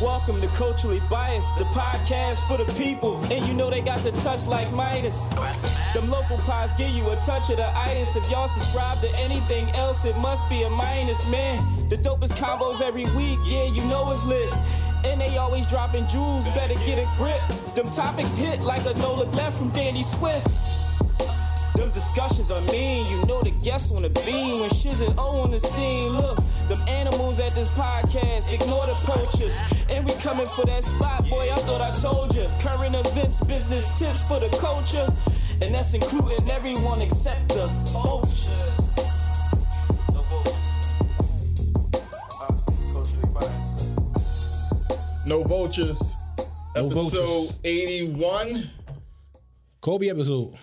Welcome to Culturally Biased, the podcast for the people. And you know they got the touch like Midas. Them local pies give you a touch of the itis. If y'all subscribe to anything else, it must be a minus, man. The dopest combos every week, yeah, you know it's lit. And they always dropping jewels, better get a grip. Them topics hit like a no look left from Danny Swift. Them discussions are mean, you know the guests wanna be when Shiz and O on the scene. Look, them animals at this podcast, ignore the poachers. And we coming for that spot, boy, I thought I told you. Current events, business tips for the culture. And that's including everyone except the vultures. No vultures. Uh, culturally biased. No vultures. No episode vultures. 81 Kobe episode.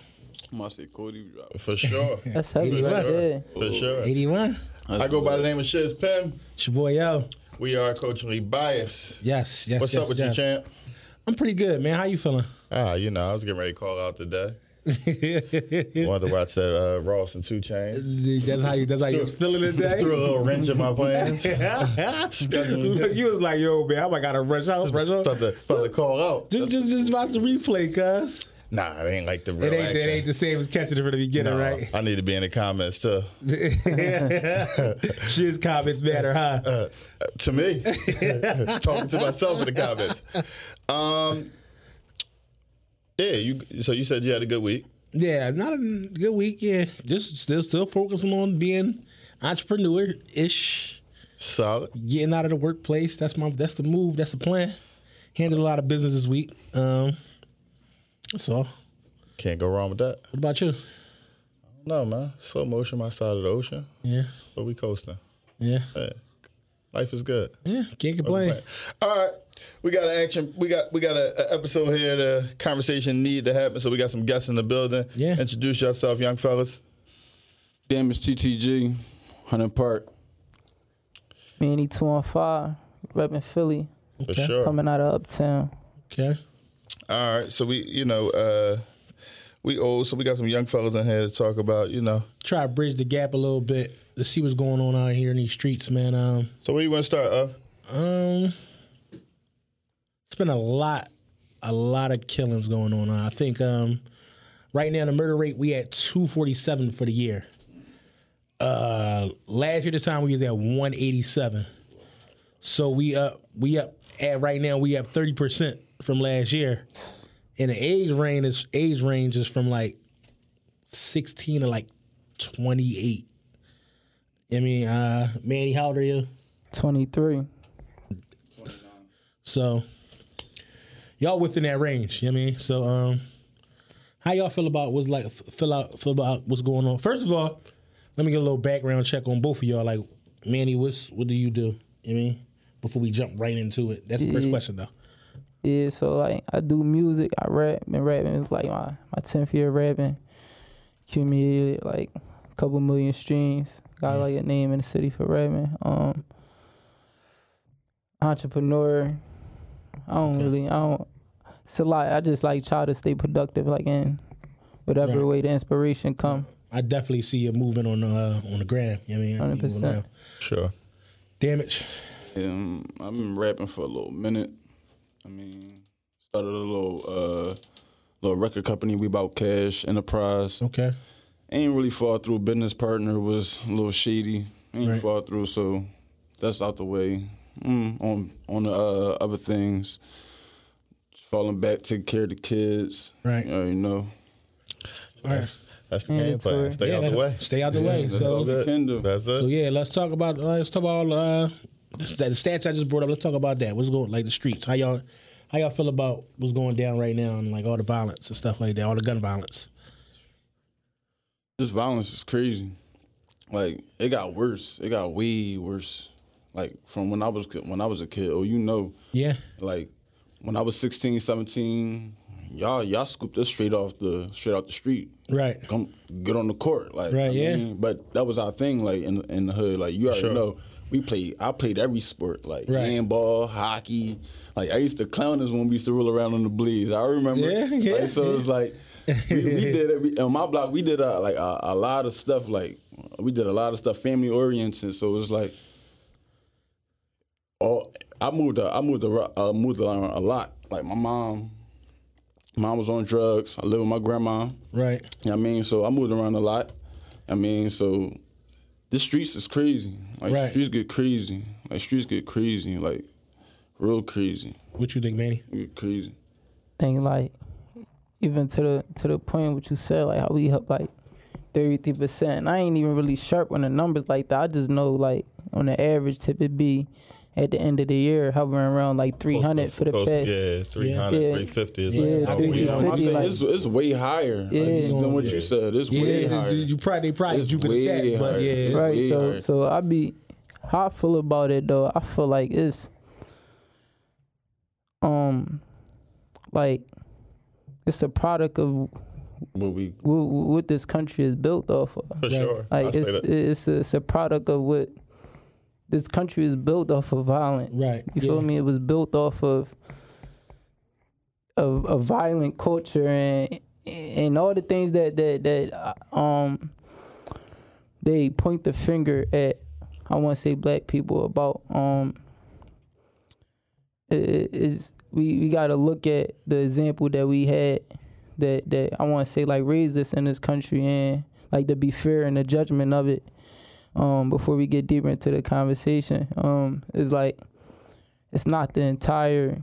I'm gonna say Cody drop. for sure. That's heavy For right sure. there. For sure. 81. I go by the name of Shiz Pim. It's your boy, yo. We are culturally biased. Yes, yes. What's yes, up with yes. you, champ? I'm pretty good, man. How you feeling? Ah, you know, I was getting ready to call out today. Wanted to watch that uh, Ross and 2 Chainz. that's how you. That's how you was feeling Just today. threw a little wrench in my plans. Look, you was like, yo, man, I gotta rush out, rush out. About to, about to call out. Just, just, just watch the replay, cuz. Nah, it ain't like the real It ain't, it ain't the same as catching it from the beginning, No, right? I need to be in the comments too. Shit's comments matter, huh? Uh, to me, talking to myself in the comments. Um, yeah, you. So you said you had a good week. Yeah, not a good week. Yeah, just still, still focusing on being entrepreneur ish, Solid. getting out of the workplace. That's my. That's the move. That's the plan. Handled a lot of business this week. Um, that's all. Can't go wrong with that. What about you? No, man. Slow motion, my side of the ocean, Yeah, but we coasting. yeah, Hey, life is good. yeah. Can't complain. All right, we got an action. We got we got a, a episode here. The conversation need to happen. So we got some guests in the building. Yeah. Introduce yourself, young fellas. Damage TTG, Hunting Park. Manny two on five, repping Philly, For sure. coming out of Uptown. Okay. All right, so we you know uh we old, so we got some young fellas in here to talk about. You know, Try to bridge the gap a little bit to see what's going on out here in these streets, man. Um, so where you want to start? Uh, Um, it's been a lot, a lot of killings going on. I think um, right now the murder rate we at two forty seven for the year. Uh, last year the time we was at one eighty seven. So we up, we up at right now we up thirty percent from last year, and the age range is age range is from like sixteen to like twenty eight. I mean, uh, Manny, how old are you? 23. So y'all within that range, you know what I mean? So um how y'all feel about what's like feel out feel about what's going on? First of all, let me get a little background check on both of y'all. Like Manny, what's what do you do? You know what I mean? Before we jump right into it. That's the first question though. Yeah, so like I do music, I rap, been rapping. It's like my my tenth year rapping. Accumulated like a couple million streams. Got like a name in the city for rapping. Um, entrepreneur. I don't Okay. really. I don't. It's a lot. I just like try to stay productive, like in whatever Right. way the inspiration come. I definitely see a movement on uh on the gram. You know what I mean? I see you moving 100%. sure. Damage. Um, I've been rapping for a little minute. I mean, started a little uh, little record company. We bought Cash Enterprise. Okay. Ain't really fall through. Business partner was a little shady. Ain't Right. fall through. So that's out the way. Mm, on on the uh, other things, falling back, taking care of the kids. Right. You know. All right. That's the game plan. Stay Yeah, out the way. Stay out the way. That's So all we can do. That's it. So yeah, let's talk about let's talk about uh the the stats I just brought up. Let's talk about that. What's going like the streets? How y'all how y'all feel about what's going down right now and like all the violence and stuff like that, all the gun violence. This violence is crazy. Like it got worse. It got way worse. Like from when I was when I was a kid. Oh, you know, Yeah, like when I was 16, 17, y'all y'all scooped us straight off the straight off the street. right. Come get on the court, like Right, I yeah. mean, but that was our thing, like in in the hood. Like you already Sure. know, we played. I played every sport, like Right. handball, hockey. Like I used to clown us when we used to roll around on the bleeds. I remember. Yeah, yeah, Like, so it's like we, we did it we, on my block. We did uh, like a, a lot of stuff. Like we did a lot of stuff family oriented. So it was like oh, I moved. uh, I moved. uh, moved around a lot. Like my mom. Mom was on drugs. I live with my grandma. Right. You know what I mean? So I moved around a lot. I mean, so the streets is crazy. Like Right. streets get crazy. Like streets get crazy. Like real crazy. What you think, Manny? Get crazy. Think like even to the to the point what you said, like how we up like thirty three percent. I ain't even really sharp on the numbers like that. I just know like on the average tip it be at the end of the year hovering around like three hundred for the Close- past. Yeah, 300, Yeah. 350 is Yeah, like I about think what we- you know. I'm saying like- it's, it's way higher Yeah. like, than what you said. It's Yeah, way it's- higher. you probably they probably It's you for the way stats, but yeah, right. So higher. so I be how I feel about it though. I feel like it's um like it's a product of what we wh- wh- what this country is built off of. For sure. Like say it's it's a, it's a product of what this country is built off of violence. Right, You feel me? It was built off of of a violent culture and and all the things that that that uh, um they point the finger at. I want to say black people about um is we we got to look at the example that we had that that I want to say like raised us in this country and like to be fair in the judgment of it um before we get deeper into the conversation um is like it's not the entire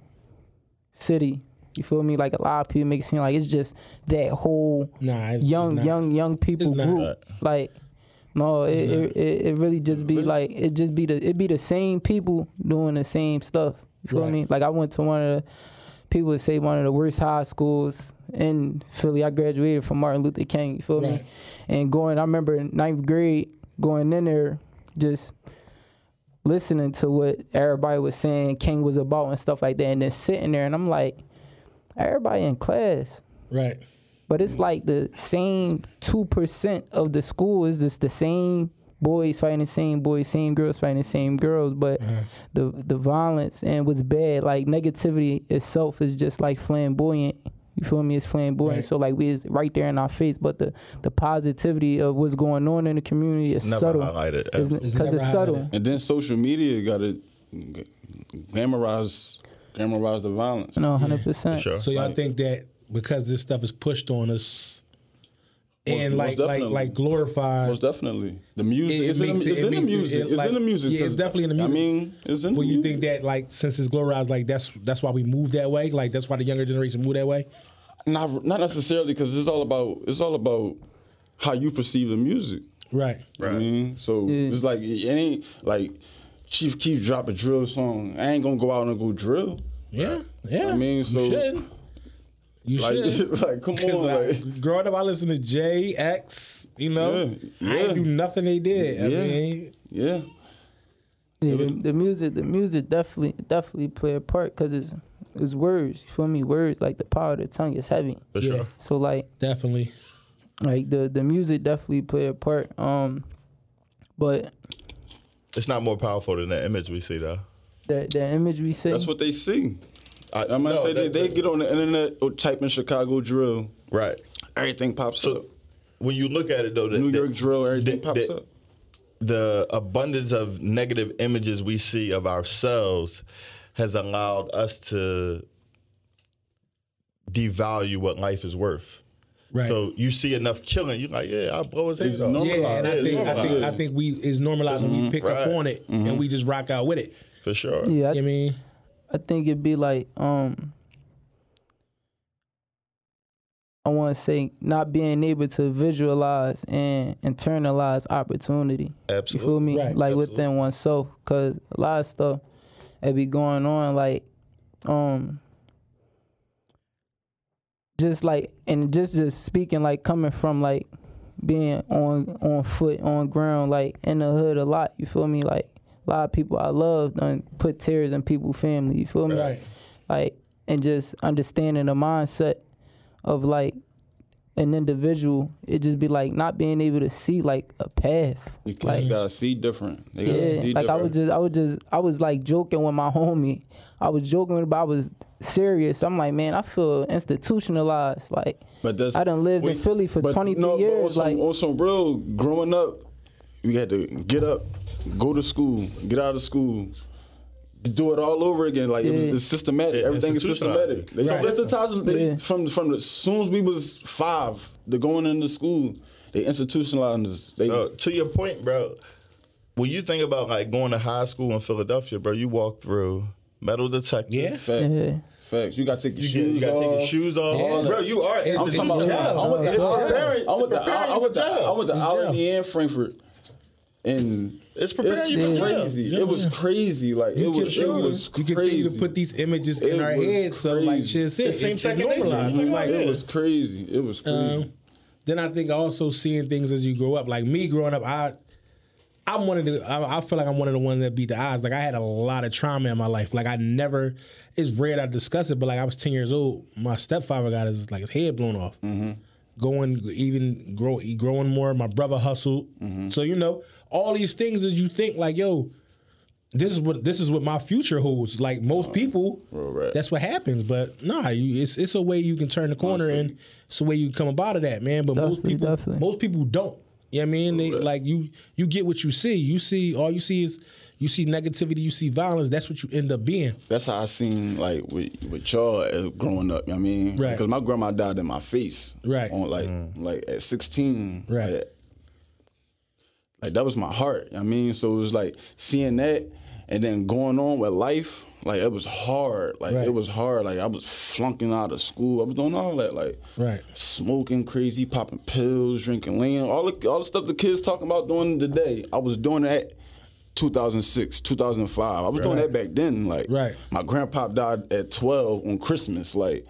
city. You feel me? Like a lot of people make it seem like it's just that whole Nah, it's, young it's not. young young people It's not. group. Like no it, it, it, it really just be like it just be the it be the same people doing the same stuff. You feel Right. me? Like i went to one of the people would say one of the worst high schools in philly. I graduated from martin luther king you feel me? And going i remember in ninth grade going in there just listening to what everybody was saying king was about and stuff like that and then sitting there and i'm like everybody in class Right. but it's like the same two percent of the school is just the same boys fighting the same boys, same girls fighting the same girls. But the the violence and what's bad, like negativity itself is just like flamboyant. You feel me? It's flamboyant. Right. So like we is right there in our face. But the the positivity of what's going on in the community is Never subtle. highlighted. Because ever. it's, never subtle. and then social media got to glamorize glamorize the violence. No, hundred For percent. sure. So y'all Right. think that because this stuff is pushed on us and most like like like glorified, Most definitely, the music. It- it it's in, makes the, it- it's it in the music. it it's like- in the music. yeah, it's 'cause, definitely in the music. I mean, it's in well, you music. think that like since it's glorified, like that's that's why we move that way. Like that's why the younger generation move that way. Not not necessarily because it's all about it's all about how you perceive the music. Right. Right. I mean, so Yeah. it's like it ain't like Chief Keef drop a drill song. I ain't gonna go out and go drill. Yeah. Yeah. I mean, so- you should. Like, should. like come 'Cause, on, like, like growing up, I listened to J X. You know, Yeah, I ain't yeah. do nothing they did. I Yeah. mean, yeah. Yeah, the, the music, the music definitely, definitely play a part because it's, it's words. You feel me? Words like the power of the tongue is heavy. For Yeah. sure. So like, definitely. like the the music definitely play a part. Um, but It's not more powerful than the image we see, though. the the image we see, That's what they see. I, I'm gonna No, say they, that- they get on the internet or type in Chicago drill, Right. everything pops So up. when you look at it, though, the, New the- York drill, everything the- pops the- up. the abundance of negative images we see of ourselves has allowed us to devalue what life is worth. Right. So you see enough killing, you're like, yeah, I'll blow his head It's off. yeah, and I think I think I think we is normalized when we mm-hmm. pick Right. up on it and mm-hmm. we just rock out with it. For sure. yeah, I, You know what I mean, I think it'd be like um. I want to say not being able to visualize and internalize opportunity. Absolutely. You feel me? Right. like Absolutely. within oneself, cause a lot of stuff that be going on, like, um, just like, and just just speaking, like coming from like being on on foot on ground, like in the hood a lot. You feel me? Like a lot of people I love done put tears in people's family. You feel me? right? like and just understanding the mindset of like an individual it just be like not being able to see like a path You kids like gotta see different. They gotta yeah see like i was just i was just i was like joking with my homie i was joking but i was serious i'm like man i feel institutionalized like but that's i done lived in philly for 23 no, but on years some, like on some real growing up, we had to get up, go to school, get out of school, do it all over again. Like it was it's systematic. Yeah, Everything is systematic. They Right. institutionalized Yeah. from from the, as soon as we was five to going into school. They institutionalized us. They Uh, to your point, bro. When you think about like going to high school in Philadelphia, bro, you walk through metal detectors. Yeah. facts. Yeah. Facts. You got to take your You, shoes get, you gotta take your off. shoes off, Yeah. bro. You are. It's, I'm it's, talking it's, about- job. I went to- it's I went to- preparing. I went to it's preparing I, I went for to I went to It's Albany and Frankford, and It's preparing it's you for job. crazy. Yeah, It was crazy. Like You it was, it continue, was you crazy. continue to put these images in It our was heads. So like crazy. shit said, It seems it's second nature. normalized. Like, it was crazy. It was crazy. Um, then I think also seeing things as you grow up. Like me growing up, I I'm one of the I, I feel like I'm one of the ones that beat the odds. Like I had a lot of trauma in my life. Like I never it's rare that I discuss it, but like I was 10 years old, my stepfather got his like his head blown off. Going even grow growing more. My brother hustled. So you know all these things as you think like yo. This is what this is what my future holds. Like most people, right. that's what happens. But nah, you, it's it's a way you can turn the corner and it's a way you come about of that, man. But most people, definitely. most people don't. You know what I mean? They like you. You get what you see. You see all you see is you see negativity. You see violence. That's what you end up being. That's how I seen like with with y'all as growing up. You know what I mean, Right. Because my grandma died in my face. Right. On like mm. like at sixteen. Right. Like, like, that was my heart. you know what I mean, so it was like seeing that and then going on with life. Like it was hard. Like Right. it was hard. Like I was flunking out of school. I was doing all that. Like Right. smoking crazy, popping pills, drinking lean, all the all the stuff the kids talking about doing today. I was doing that 2006, 2005. I was doing that back then. Like Right. my grandpa died at 12 on Christmas. Like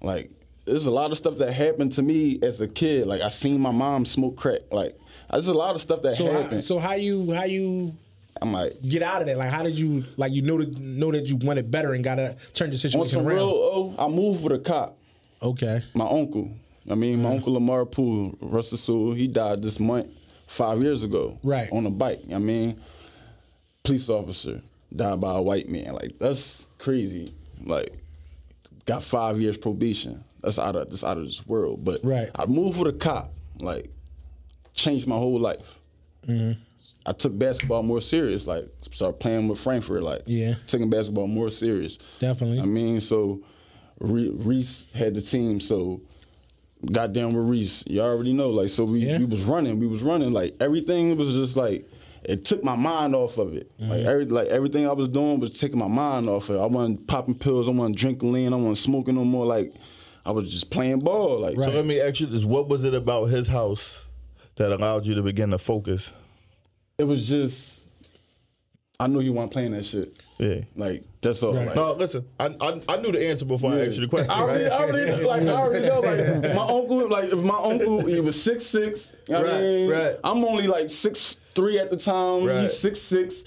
like there's a lot of stuff that happened to me as a kid. Like I seen my mom smoke crack. Like there's a lot of stuff that So how, happened. so how you how you I'm like get out of that? Like how did you like you know that know that you wanted better and gotta turn the on situation some around? real oh, I moved with a cop. okay. my uncle. I mean, my uncle Lamar Poole, Russell Sewell, he died this month, five years ago. Right. On a bike. I mean, police officer died by a white man. Like that's crazy. Like, got five years probation. That's out of that's out of this world. But Right. I moved with a cop. Like, changed my whole life. Mm-hmm. I took basketball more serious. Like, started playing with Frankford. Like, Yeah. taking basketball more serious. Definitely. I mean, so Reese had the team, so got down with Reese. You already know, like, so we, Yeah. we was running, we was running, like everything was just like it took my mind off of it. Mm-hmm. Like every like everything I was doing was taking my mind off of it. I wasn't popping pills, I wasn't drinking lean, I wasn't smoking no more. Like I was just playing ball. Like So let me ask you this: What was it about his house that allowed you to begin to focus? it was just I knew you weren't playing that shit. Yeah. Like that's all. Right. Like, No, listen. I, I I knew the answer before I asked you the question. I already, right? I already, like, I already know. Like, my uncle, like, if my uncle, he was six six. You know what I Right, mean? right. I'm only like six three at the time. Right. He's six six.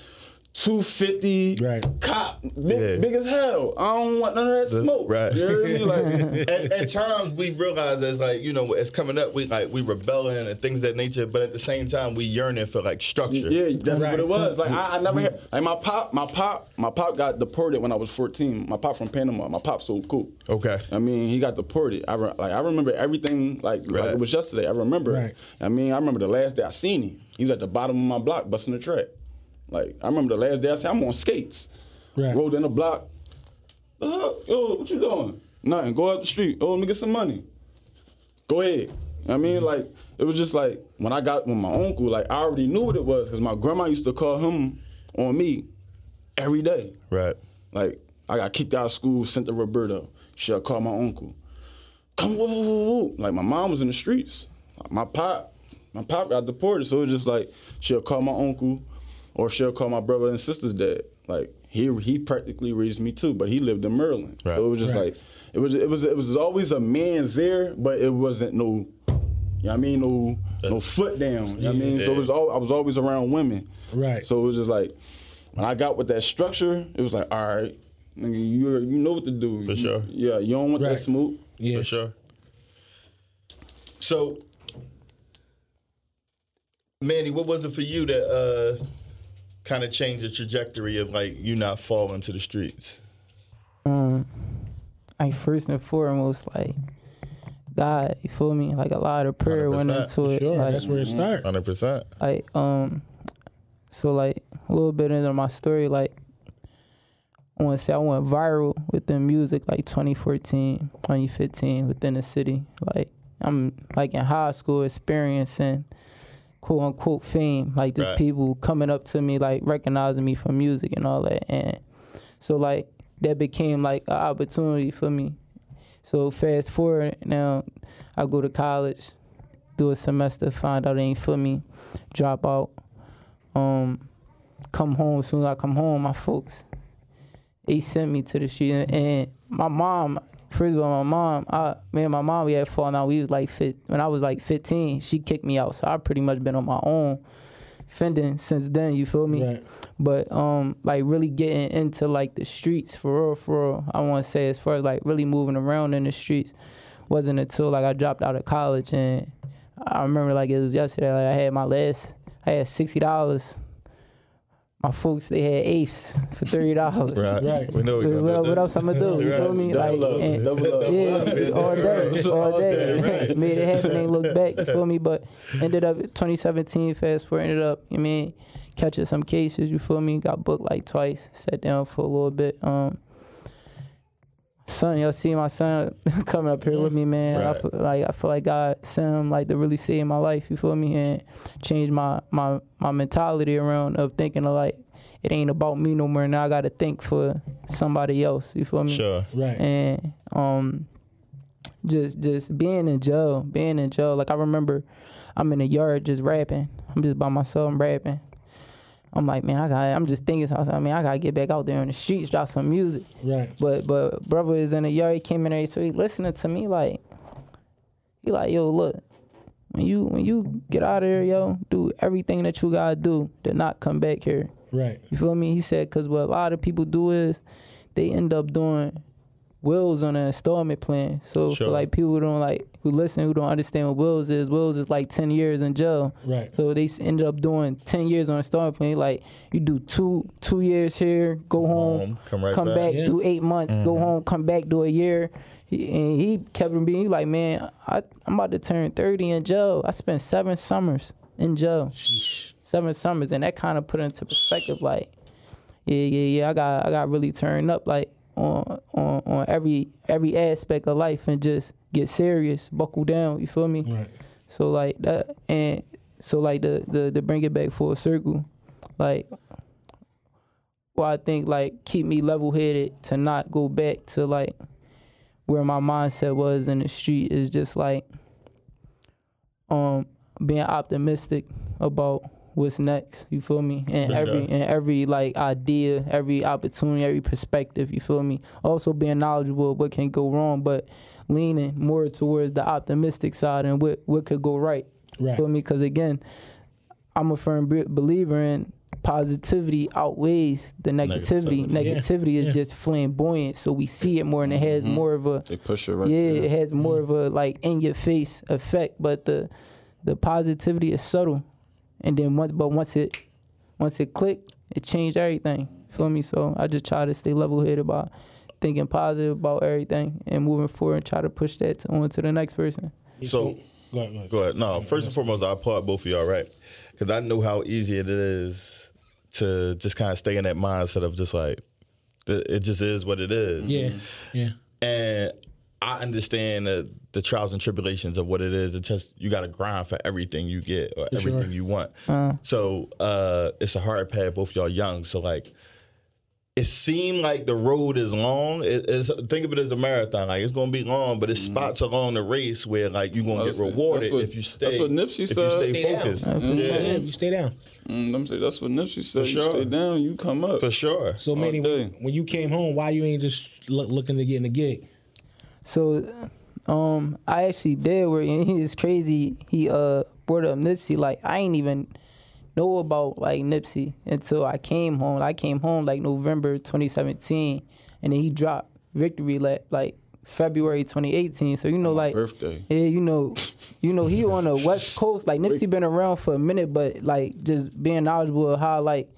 250 Right. cop big, Yeah. big as hell. I don't want none of that smoke. right. You know what I mean? Like, at, at times we realize as like you know it's coming up we like we rebelling and things of that nature but at the same time we yearning for like structure Yeah, that's Right, what it was. Like I, I never had like my pop, my pop, my pop got deported when I was 14. My pop from Panama. My pop so cool. Okay. I mean, he got deported. I re- like I remember everything like, like it was yesterday. I remember. Right. I mean, I remember the last day I seen him. He was at the bottom of my block busting the track. Like I remember the last day I said I'm on skates. Right. Rolled in the block. Uh, yo, what you doing? Nothing. Go out the street. Oh, let me get some money. Go ahead. I mean, like it was just like when I got with my uncle, like I already knew what it was because my grandma used to call him on me every day. right Like I got kicked out of school, sent to Roberto. She'll call my uncle. Come woo, woo, woo, woo. Like my mom was in the streets. My pop, my pop got deported, so it was just like she'll call my uncle, or she'll call my brother and sister's dad. Like he he practically raised me too, but he lived in Maryland, Right. so it was just Right. like it was it was it was always a man there, but it wasn't no. You know what I mean? No, no foot down. You know what I mean? So it was all, I was always around women. Right. So it was just like when I got with that structure, it was like, all right, nigga, you you know what to do. For You- sure. Yeah, you don't want Right. that smoke. Yeah. for sure so Manny what was it for you that uh kind of change the trajectory of like you not falling to the streets Um, like first and foremost, like God, you feel me? Like a lot of prayer went 100%, into it. Sure. like, that's where it starts. 100% like um so like a little bit into my story like I want to say I went viral with the music like 2014, 2015 within the city. Like I'm like in high school experiencing quote unquote fame, like just Right. people coming up to me like recognizing me for music and all that. And so like that became like an opportunity for me. So fast forward now, I go to college, do a semester, find out it ain't for me, drop out. Um, come home. As soon as I come home, my folks, they sent me to the street. And, and my mom, first of all, my mom, I, me and my mom, we had fallen out. We was like fit when I was like 15. She kicked me out, so I pretty much been on my own, fending since then. You feel me? Right. But um, like really getting into like the streets for real, for real. I want to say as far as like really moving around in the streets wasn't until like I dropped out of college and I remember like it was yesterday. Like I had my last, I had sixty dollars. My folks they had eighths for thirty dollars. Right. Right. We know we What, gonna what else I'm gonna do? You Right. feel me? Double like, up, and- double up. yeah, all day, all day. right. Made it happen, ain't look back. You feel me? But ended up 2017. Fast forward, ended up. You mean catching some cases. You feel me? Got booked like twice. Sat down for a little bit. Um, son, y'all see my son coming up here with me, man. I feel like I feel like God sent him like to really save my life. You feel me? And change my my my mentality around of thinking of like. It ain't about me no more. Now I got to think for somebody else. You feel me? Sure. Right. and um just just being in jail being in jail like i remember i'm in the yard just rapping i'm just by myself i'm rapping i'm like man i got i'm just thinking something i mean i gotta get back out there in the streets drop some music Right. but but brother is in the yard he came in there so he listening to me like he like yo look when you when you get out of here yo do everything that you gotta do to not come back here Right. you feel me? He said, because what a lot of people do is they end up doing wills on an installment plan. So Sure. for like people who don't like who listen who don't understand what wills is, wills is like ten years in jail. Right. So they ended up doing ten years on installment plan. Like you do two two years here, go home, Home, come right come back. back, Yeah. do eight months, go mm-hmm. home, come back, do a year. He, and he kept being like, man, I, I'm about to turn 30 in jail. I spent seven summers in jail Sheesh. seven summers, and that kind of put into perspective, like, yeah, yeah, yeah, I got, I got really turned up, like, on, on, on every, every aspect of life, and just get serious, buckle down. You feel me? Right. So like that, and so like the, the, to bring it back full circle, like, well, I think like keep me level headed to not go back to like where my mindset was in the street is just like um being optimistic about what's next. You feel me? And For every sure. and every like idea, every opportunity, every perspective. You feel me? Also being knowledgeable of what can go wrong, but leaning more towards the optimistic side and what what could go right. Right. Feel me? Because again, I'm a firm believer in positivity outweighs the negativity. Negativity. Negativity, Yeah, is yeah. just flamboyant, so we see it more, and it has Mm-hmm. more of a They push it right yeah, there. it has more of a like in your face effect, but the the positivity is subtle, and then once but once it once it clicked, it changed everything. Feel me? So I just try to stay level headed about thinking positive about everything and moving forward and try to push that to, on to the next person. So Go ahead, go ahead. No, first and foremost, I applaud both of y'all, right? Because I know how easy it is to just kind of stay in that mindset of just like, it just is what it is. Yeah. Yeah. And I understand the, the trials and tribulations of what it is. It's just, you got to grind for everything you get or For everything sure. you want. So uh, it's a hard path, both y'all young. So, like, it seemed like the road is long. It, it's, think of it as a marathon. Like it's gonna be long, but it's spots along the race where like you're gonna That's get rewarded what- if you stay. that's what Nipsey if said. you stay, Stay down. focused. Yeah. Yeah, You stay down. Mm, let me say that's what Nipsey said. For You stay down, you come up. for sure. So, many when, when you came home, why you ain't just look, looking to get in the gig? So, um, I actually did work, and it's crazy. He uh brought up Nipsey. Like I ain't even know about like Nipsey until I came home. I came home like November 2017, and then he dropped Victory Lap like February 2018. So you know, like birthday. yeah, you know, you know, he on the West Coast. Like Nipsey been around for a minute, but like just being knowledgeable of how like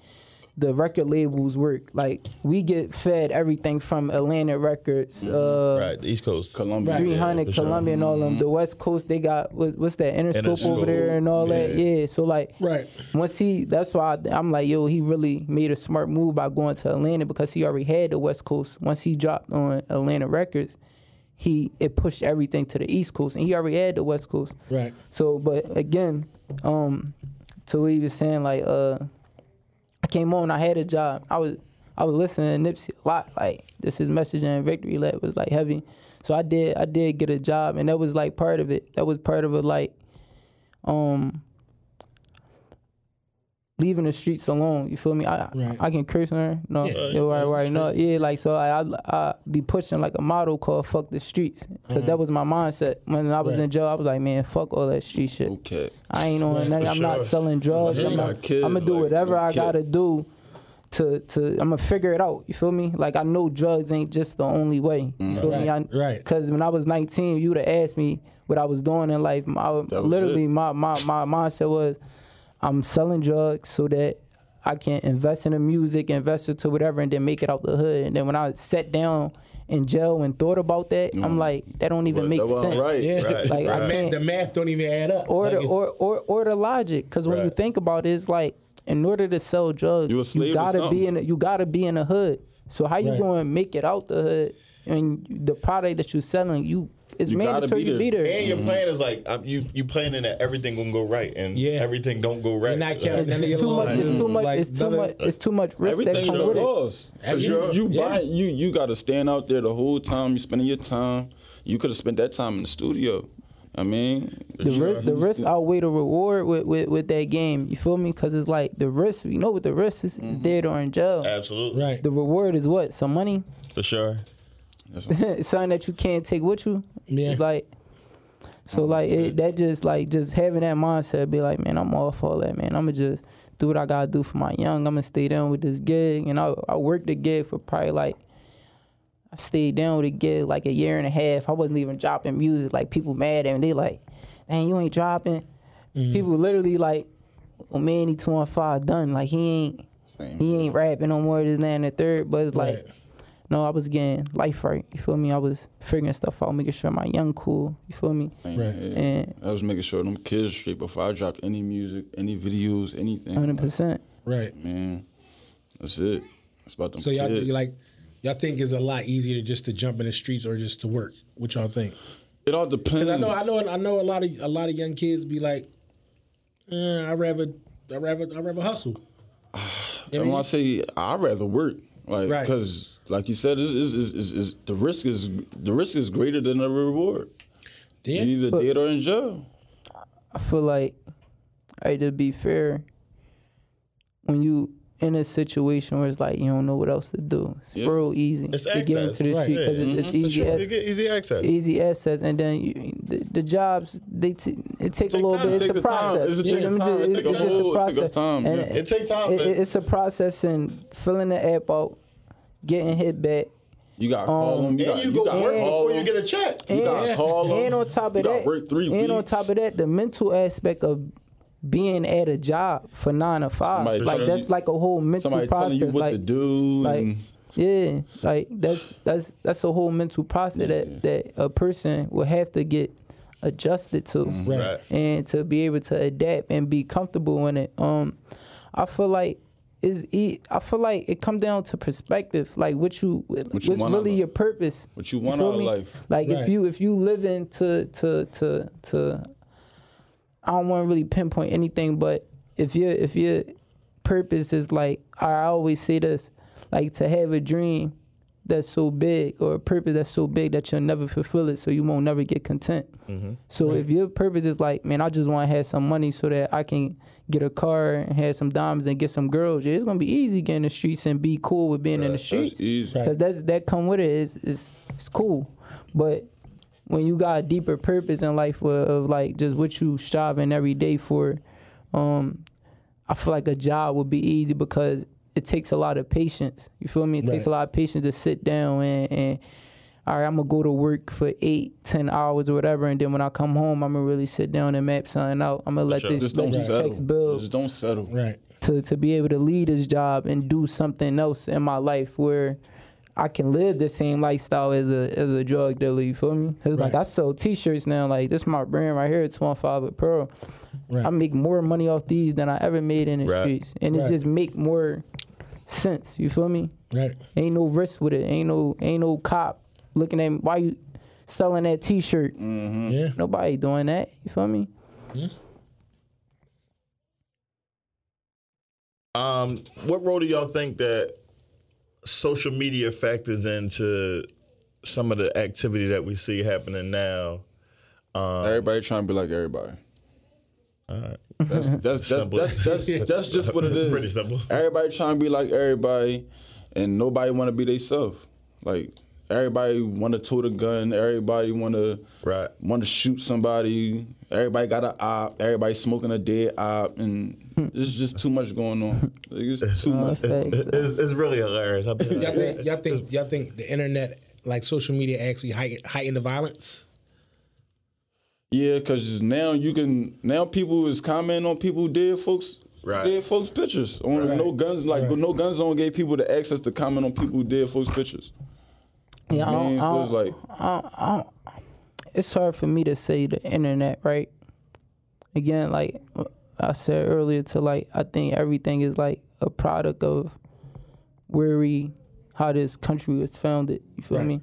the record labels work. Like we get fed everything from Atlantic Records, uh, Right, the East Coast. Columbia. Three Hundred, for sure. Columbia, and all them. The West Coast, they got what, what's that Interscope, Interscope. over there and all that. Yeah. Yeah. So like, Right. once he, that's why I, I'm like, yo, he really made a smart move by going to Atlantic because he already had the West Coast. Once he dropped on Atlantic Records, he it pushed everything to the East Coast, and he already had the West Coast. Right. So, but again, um, to what he was saying, like, uh, I came on, I had a job. I was, I was listening to Nipsey a lot. Like, this his message and victory lap was like heavy. So I did, I did get a job, and that was like part of it. That was part of it, like, um, leaving the streets alone. You feel me? I Right. I can curse on her. No, Yeah. yeah, right, right. No, yeah, like so. I, I I be pushing like a motto called "fuck the streets" because that uh-huh. was my mindset when I was Right. in jail. I was like, man, fuck all that street shit. Okay. I ain't on nothing. I'm not selling drugs. Yeah, I'm, you not, got kids, I'm gonna do like, whatever no I kid. gotta do to to. I'm gonna figure it out. You feel me? Like I know drugs ain't just the only way. You feel me? I, Right. Because when I was 19, you would have asked me what I was doing in life. I, would- literally, it. my, my my mindset was, I'm selling drugs so that I can invest in the music, invest into whatever, and then make it out the hood. And then when I sat down in jail and thought about that, I'm mm. like, that don't even But make that wasn't sense. right. Yeah. Right, Like, I right. can't- The math don't even add up. Or Like, the or, or or the logic, because when you think about it, it's like in order to sell drugs, You a gotta be in a, you gotta be in the hood. So how you Right. going to make it out the hood? And the product that you're selling, you it's You gotta mandatory be to be there. And your plan is like um, you you planning that everything gonna go right and Yeah. everything don't go right. You're not Like, It's, None of it's too much. It's too much. Like, it's too much. It's too much risk that Everything's comes a with it. loss. Cause You- you you yeah. buy you you got to stand out there the whole time. You spending your time. You could have spent that time in the studio. I mean, The risk, the risk outweigh the reward with, with, with that game. You feel me? Because it's like the risk. You know what the risk is? Mm-hmm. Is dead or in jail. Absolutely. Right. The reward is what? Some money. For sure. something that you can't take with you. Yeah. Like, so oh, like it, that just like just having that mindset, be like, man, I'm off all that, man. I'ma just do what I gotta do for my young. I'ma stay down with this gig, and I I worked the gig for probably like. I stayed down with the gig like a year and a half. I wasn't even dropping music. Like people mad at me. They like, man, you ain't dropping. Mm. People literally like, oh man, he two on five done. Like he ain't Same. he ain't rapping no more. This, that, and the third. But it's like, Right. No, I was getting life right. You feel me? I was figuring stuff out, making sure my young cool. You feel me? Right. here. And I was making sure them kids straight before I dropped any music, any videos, anything. hundred percent. Right. Man, that's it. It's about them So y'all kids. like y'all think it's a lot easier just to jump in the streets or just to work? What y'all think? it all depends. Because I know I know I know a lot of a lot of young kids be like, eh, I rather I rather I rather hustle. You know And when I I say I rather work, like Right. because like you said, is is is is the risk is the risk is greater than the reward. Yeah. You either dead or in jail. I feel like, hey, to be fair, when you in a situation where it's like you don't know what else to do, it's Yeah. real easy It's to get into the Right. street because Yeah. it's, mm-hmm. it's For easy sure. as easy access. easy access, and then you, the, the jobs they t- it take a little time. bit. It's Take a process. It's a take know, the I'm time. just- It take a it's it take process. time, it- It take time. it's a process and filling the app out, getting hit back, You got to call Um, them. You and got you go got work before you them. get a check. You got to call them. and on top of gotta that, work three and on top of that, the mental aspect of being at a job for nine to five, Somebody like that's you- like a whole mental somebody process. telling you what like, to do. like and yeah, like that's that's that's a whole mental process that that a person will have to get adjusted to, Mm-hmm. Right. Right. and to be able to adapt and be comfortable in it. Um, I feel like is e- I feel like it come down to perspective, like what you what's you want really your purpose. what you want feel out of life. Like Right. if you if you live into to to to I don't want to really pinpoint anything, but if your if your purpose is like I always say this, like to have a dream that's so big or a purpose that's so big that you'll never fulfill it, so you won't never get content. So if your purpose is like, man, I just want to have some money so that I can get a car and have some diamonds and get some girls, yeah, it's gonna be easy getting in the streets and be cool with being in the That's streets. easy. Right. Cause that's that come with it is is it's cool, but when you got a deeper purpose in life of, of like just what you striving every day for, um, I feel like a job would be easy because it takes a lot of patience. You feel me? It takes a lot of patience to sit down and, and all right, I'm gonna go to work for eight, ten hours or whatever, and then when I come home, I'm gonna really sit down and map something out. I'm gonna let sure. this Just let don't these settle. checks build. Just don't settle. Right. to to be able to lead this job and do something else in my life where I can live the same lifestyle as a as a drug dealer. You feel me? Cause like I sell T-shirts now. Like this is my brand right here, Two One Five with Pearl. Right. I make more money off these than I ever made in the Right. streets, and it just make more sense. You feel me? Right. Ain't no risk with it. Ain't no ain't no cop looking at me. Why you selling that T-shirt? Yeah. Nobody doing that. You feel me? Um, what role do y'all think that social media factors into some of the activity that we see happening now? Um, Everybody trying to be like everybody. Alright. That's that's that's, that's, that's, that's just what It's pretty simple. Everybody trying to be like everybody, and nobody want to be themselves. Like everybody want to tote a gun. Everybody want to Right. want to shoot somebody. Everybody got a op. Everybody smoking a dead op, and there's just too much going on. Like, It's too much. It's, it's really hilarious. I Y'all think, y'all think y'all think the internet, like social media, actually heighten, heighten the violence? Yeah, because now you can now people is commenting on people dead folks. Right. Dead folks pictures on Right. no guns like Right. no guns zone gave people the access to comment on people dead folks pictures. Yeah, I don't, Man, I don't, it's like I don't, I don't, it's hard for me to say the internet, right? Again, like I said earlier, to like I think everything is like a product of where we, how this country was founded. You feel Right. me?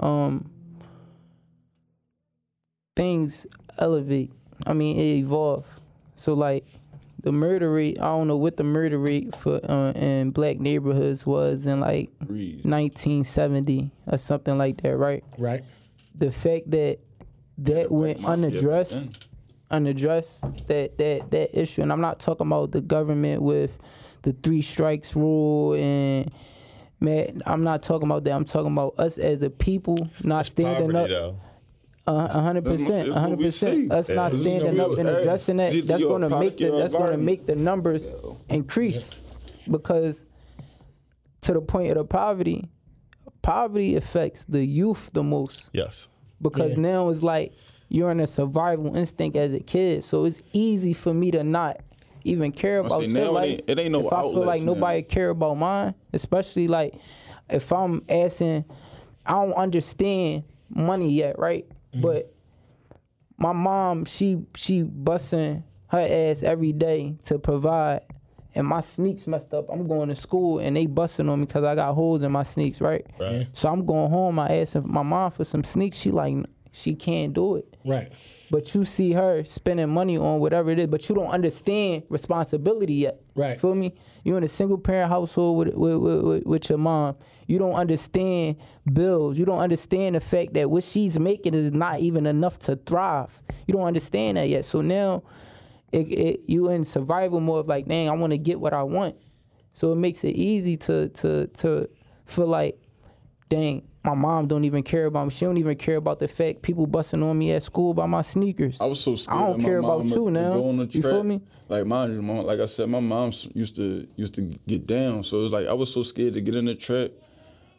Um, things elevate. I mean, it evolve. So like the murder rate, I don't know what the murder rate for uh, in black neighborhoods was in like Reed. 1970 or something like that, right? Right. The fact that that went unaddressed, unaddressed that that that issue, and I'm not talking about the government with the three strikes rule and. Man, I'm not talking about that. I'm talking about us as a people not standing poverty, up. though. A a hundred That's percent, a hundred percent. see. Us not Yeah. standing up and hey, addressing that, that's going to make the that's going to make the numbers increase, because to the point of the poverty, poverty affects the youth the most Yes. because Yeah. now it's like you're in a survival instinct as a kid, so it's easy for me to not even care about say, your now it life. ain't- it ain't no if I feel like now. nobody care about mine, especially like if I'm asking, I don't understand money yet, right? Mm-hmm. But my mom, she she busting her ass every day to provide, and my sneaks messed up. I'm going to school and they busting on me because I got holes in my sneaks, right? Right. So I'm going home. I asking my mom for some sneaks. She like she can't do it. Right. But you see her spending money on whatever it is, but you don't understand responsibility yet. Right. Feel me? You in a single parent household with, with, with, with, your mom. You don't understand bills. You don't understand the fact that what she's making is not even enough to thrive. You don't understand that yet. So now it, it, you in survival mode of like, dang, I want to get what I want. So it makes it easy to to to feel like, dang, my mom don't even care about me. She don't even care about the fact people busting on me at school by my sneakers. I was so scared. I don't care about you now. Go on the You feel me? Like mine, my mom, like I said, my mom used to used to get down. So it was like I was so scared to get in the track.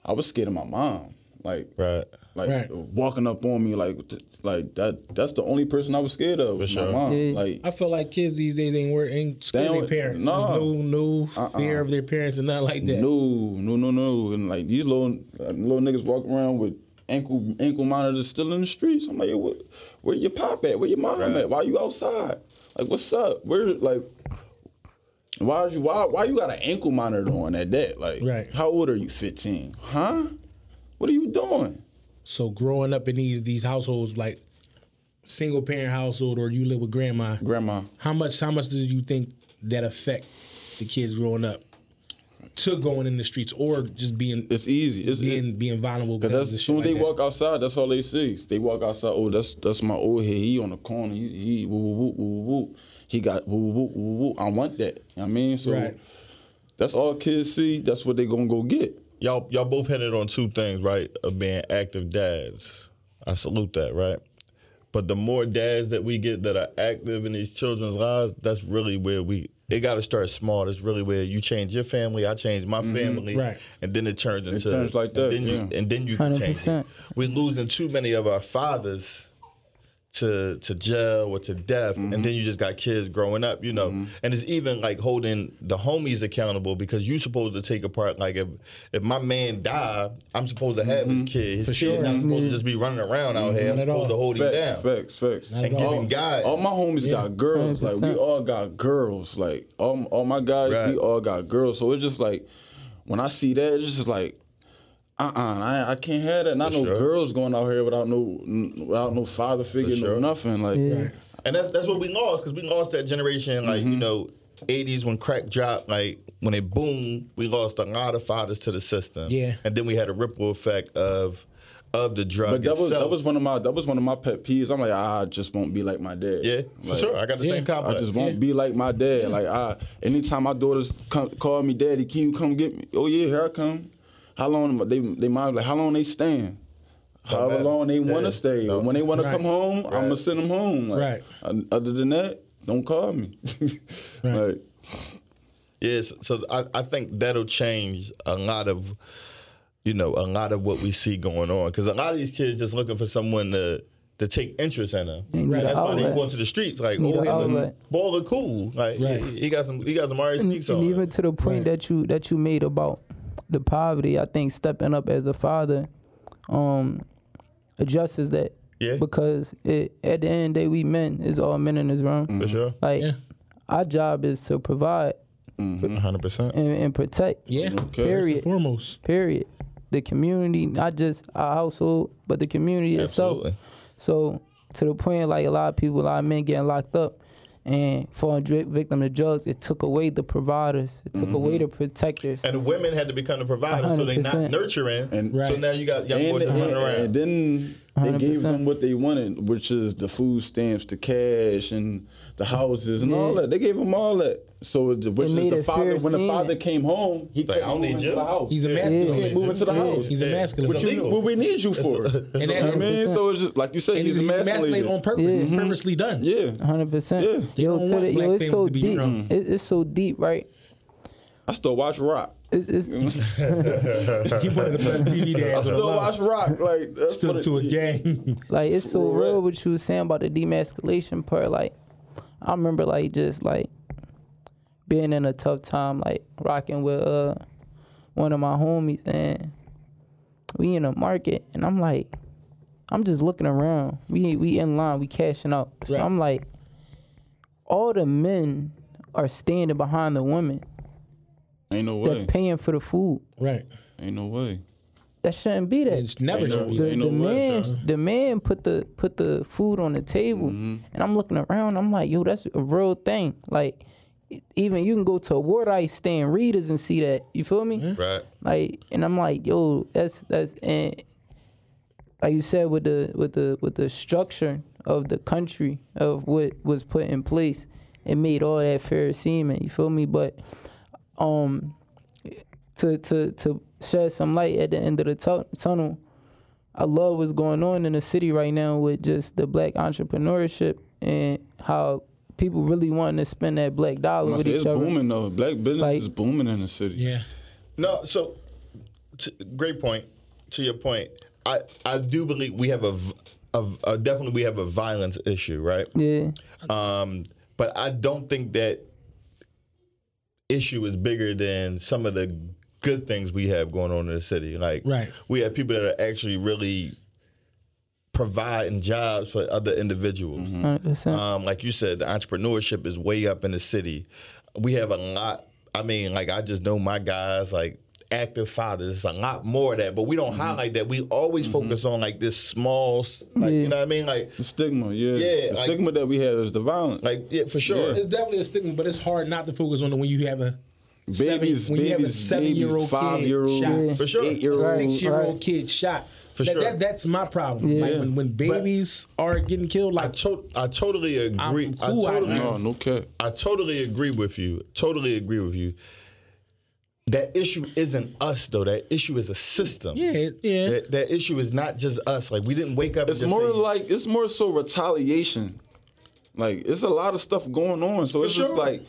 I was scared of my mom. Like Right. like Right. walking up on me like th- like that. That's the only person I was scared of. was sure. My mom. Yeah. Like I feel like kids these days ain't work, ain't scared of their parents. nah. There's no no Uh-uh. fear of their parents and not like that. no, no, no, no. And like these little uh, little niggas walk around with ankle ankle monitors still in the streets. I'm like, what, where your pop at? Where your mom Right. at? Why you outside? Like, what's up? Where like? Why is you why why you got an ankle monitor on at that? Like, Right. how old are you? 15? Huh? What are you doing? So growing up in these these households, like single parent household, or you live with grandma, Grandma. how much how much do you think that affect the kids growing up to going in the streets or just being It's easy. It's being being vulnerable? Cause that's as soon as like they that? walk outside, that's all they see. They walk outside. Oh, that's that's my old head. He on the corner. He he woo woo woo woo woo. He got woo woo woo woo woo. I want that. You know what I mean, so Right. that's all kids see. That's what they gonna go get. Y'all y'all both hit it on two things, right? Of being active dads. I salute that, right? But the more dads that we get that are active in these children's lives, that's really where we it gotta start small. That's really where you change your family, I change my mm-hmm. family. Right. And then it turns into it turns like that, And then you and then you change 100%. it. We're losing too many of our fathers to to jail or to death, and mm-hmm. then you just got kids growing up, you know. Mm-hmm. And it's even like holding the homies accountable because you're supposed to take apart. Like if if my man died, I'm supposed to have his mm-hmm. kid. His For kid sure. not supposed to just be running around out here. I'm Not at supposed to all. hold him down facts, facts. Not and give all. him guidance. All my homies Yeah. got girls. Like we all got girls. Like all, all my guys, Right. we all got girls. So it's just like when I see that, it's just like, uh, uh I, I can't have that. Not For no sure. girls going out here without no, without no father figure, sure. no nothing. Like, Yeah. And that's that's what we lost because we lost that generation. Like Mm-hmm. you know, '80s when crack dropped, like when it boomed, we lost a lot of fathers to the system. Yeah. and then we had a ripple effect of of the drug but that was that was one of my that was one of my pet peeves. I'm like, I just won't be like my dad. yeah, for sure. I got the Yeah. same complex. I just won't be like my dad. Like I, anytime my daughters come, call me daddy, can you come get me? Oh yeah, here I come. How long they they mind like how long they staying? However matter. long they want Yeah. to stay. No. When they want Right. to come home, I'm gonna send them home. Like, Right. uh, Other than that, don't call me. Right. like, Yes, so I, I think that'll change a lot of, you know, a lot of what we see going on because a lot of these kids just looking for someone to to take interest in them. They need And an that's why they outlet. go to the streets like, Need oh, an hey, look, outlet. baller cool, like Right. he, he got some, he got some already and, and even to the point Right. that you that you made about the poverty, I think stepping up as a father um adjusts that. Yeah. Because it, at the end of the day, we men is all men in this room. for sure, Like Yeah. our job is to provide hundred percent. and, and protect. Yeah. Okay. First and Period. foremost. Period. The community, not just our household, but the community itself. So to the point, like a lot of people, a lot of men getting locked up and for a victim to drugs, it took away the providers. It took away mm-hmm. the protectors. And the women had to become the provider, so they not nurturing. And- right. so now you got young and, boys and- running around. and then they gave 100%. them what they wanted, which is the food stamps, the cash, and the houses, and all that. They gave them all that. So which is the father. When the father it. came home, he Like, couldn't I don't move need into you. the house. He's a Yeah. He masculine. can't move into the house. He's emasculated. What, you, what we need you for? And I that- mean, so it's just like you said, he's, he's, he's emasculated emasculated. on purpose. Yeah. It's mm-hmm. purposely done. Yeah, Hundred percent. Yeah. They Yo, don't want the, black yo, it's so to be deep. It, it's so deep, right? I still watch Rock. It's, it's He one of the best TV I dads. of the still watch Rock. Like Still to a it- gang. like it's so real what you was saying about the demasculation part. Like I remember like just like being in a tough time, like rocking with uh one of my homies and we in the market and I'm like I'm just looking around. We we in line, we cashing out. So Right. I'm like all the men are standing behind the women Ain't no way. that's paying for the food. right. Ain't no way. That shouldn't be that. It's never Ain't no- be. the. Ain't the no way, man son. the man put the put the food on the table Mm-hmm. and I'm looking around I'm like yo that's a real thing like even you can go to a water ice stand readers and see that you feel me right. like and I'm like yo that's that's and like you said with the with the with the structure of the country of what was put in place it made all that fair seeming you feel me but um to to to shed some light at the end of the tu- tunnel. I love what's going on in the city right now with just the black entrepreneurship and how people really wanting to spend that black dollar with each other. It's booming though. Black business Like- is booming in the city. Yeah. No, so t- great point. To your point, I I do believe we have a, v- a v- uh, definitely we have a violence issue, right? Yeah, Um, but I don't think that issue is bigger than some of the good things we have going on in the city. Like, Right. we have people that are actually really providing jobs for other individuals. Mm-hmm. hundred percent. Um, like you said, the entrepreneurship is way up in the city. We have a lot. I mean, like I just know my guys, like active fathers. It's a lot more of that, but we don't mm-hmm. highlight that. We always mm-hmm. focus on like this small, like Yeah. you know what I mean, like The stigma, yeah. Yeah, the like- stigma that we have is the violence. like yeah, for sure. It's definitely a stigma, but it's hard not to focus on it when you have a seven, babies, when you have a babies, seven year old babies, five year kid shot. For sure. eight year a olds. six year old right. kid shot. For that, sure. that- that's my problem. Yeah. Like when, when babies are getting killed, I, like to- I totally agree. I'm cool, I I- totally, No, no cap. I totally agree with you. Totally agree with you. That issue isn't us though. That issue is a system. yeah, yeah. That, that issue is not just us. Like we didn't wake up. It's and just more say, like it's more so retaliation. Like it's a lot of stuff going on. So it's just like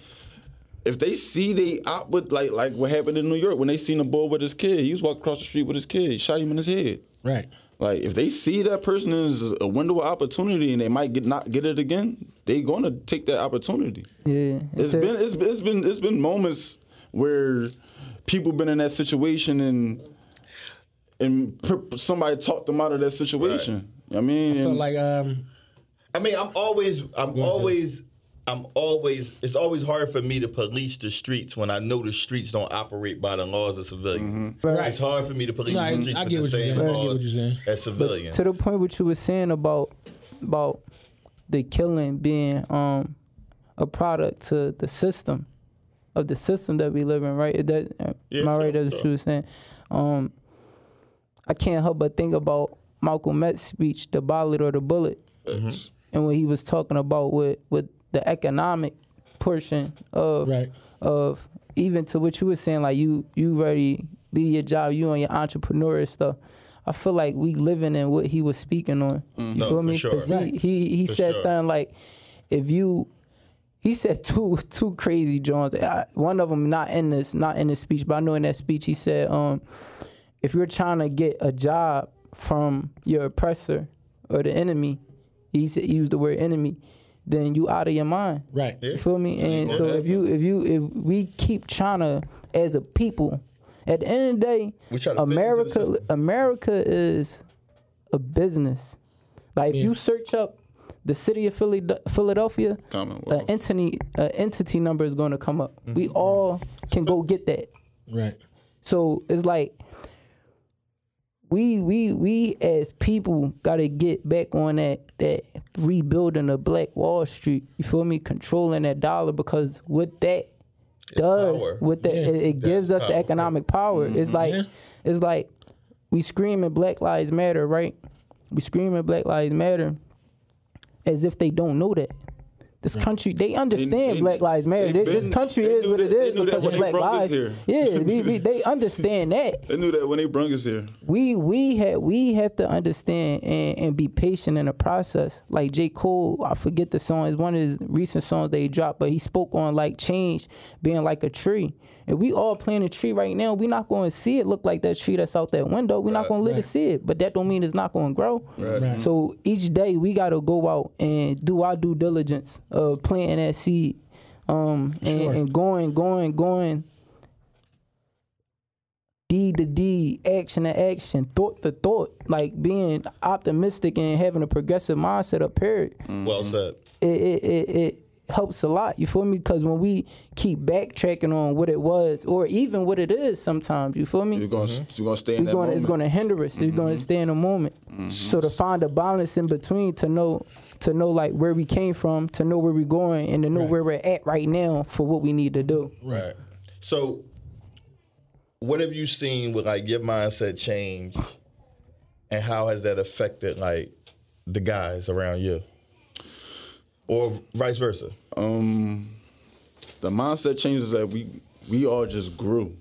if they see they out with like like what happened in New York when they seen a boy with his kid, he was walking across the street with his kid, shot him in his head. Right. Like if they see that person is a window of opportunity and they might get not get it again, they gonna take that opportunity. Yeah, It's been it's, it's been it's been moments where people been in that situation and and per- somebody talked them out of that situation. I mean, So and- like um I mean, I'm always, I'm ahead. always, I'm always. It's always hard for me to police the streets when I know the streets don't operate by the laws of civilians. Right. It's hard for me to police No, the streets I with get the what you're same saying. Laws what saying. as civilians. to the point what you were saying about about the killing being um a product to the system of the system that we live in, right? Is That Yeah, am I sure, right? That's what you were saying. Um, I can't help but think about Malcolm X's speech, "The Ballot or the Bullet," and when he was talking about with with the economic portion of right. of even to what you were saying, like you you ready leave your job, you on your entrepreneur stuff. I feel like we living in what he was speaking on. You No, feel for me? sure. 'Cause he he, he For said sure. something like, if you, he said two two crazy Johns. One of them not in this not in this speech, but I know in that speech he said, um, if you're trying to get a job from your oppressor or the enemy, he said he used the word enemy, then you out of your mind. Right. You feel me? And gonna so if you if you if we keep trying to as a people, at the end of the day, We try to fit into the America. America is a business. Like if Yeah. you search up the city of Philly, Philadelphia, an entity an entity number is going to come up. We Mm-hmm. all can go get that. Right. So it's like we we we as people gotta get back on that that rebuilding of Black Wall Street. You feel me? Controlling that dollar because what that does power. with that Yeah. it, it gives us the power. economic power. It's mm-hmm. like Yeah. it's like we screaming Black Lives Matter, right? We screaming Black Lives Matter as if they don't know that. This mm. country, they understand they- Black Lives Matter. they They- this been- country is what that- it they is knew that because of Black Lives. here. Yeah, we, we, they understand that. They knew that when they brung us here. We we had we have to understand and, and be patient in the process. Like J. Cole, I forget the song, it's one of his recent songs they dropped, but he spoke on like change being like a tree. And we all plant a tree right now. We're not going to see it look like that tree that's out that window. We're not going to let Right. it see it. But that don't mean it's not going to grow. Right. So each day we got to go out and do our due diligence of planting that seed, um, and, Sure. and going, going, going deed to deed, action to action, thought to thought, like being optimistic and having a progressive mindset up here. well said. It, it, it, it helps a lot. You feel me? Because when we keep backtracking on what it was, or even what it is, sometimes you feel me. We're gonna mm-hmm. we're gonna stay in It's that going, moment. it's going to hinder us. It's going to stay in the moment. So to mm-hmm. find a balance in between, to know, to know like where we came from, to know where we're going, and to know Right. where we're at right now for what we need to do. Right. So, what have you seen with like your mindset change, and how has that affected like the guys around you, or vice versa? um the mindset changes that we we all just grew.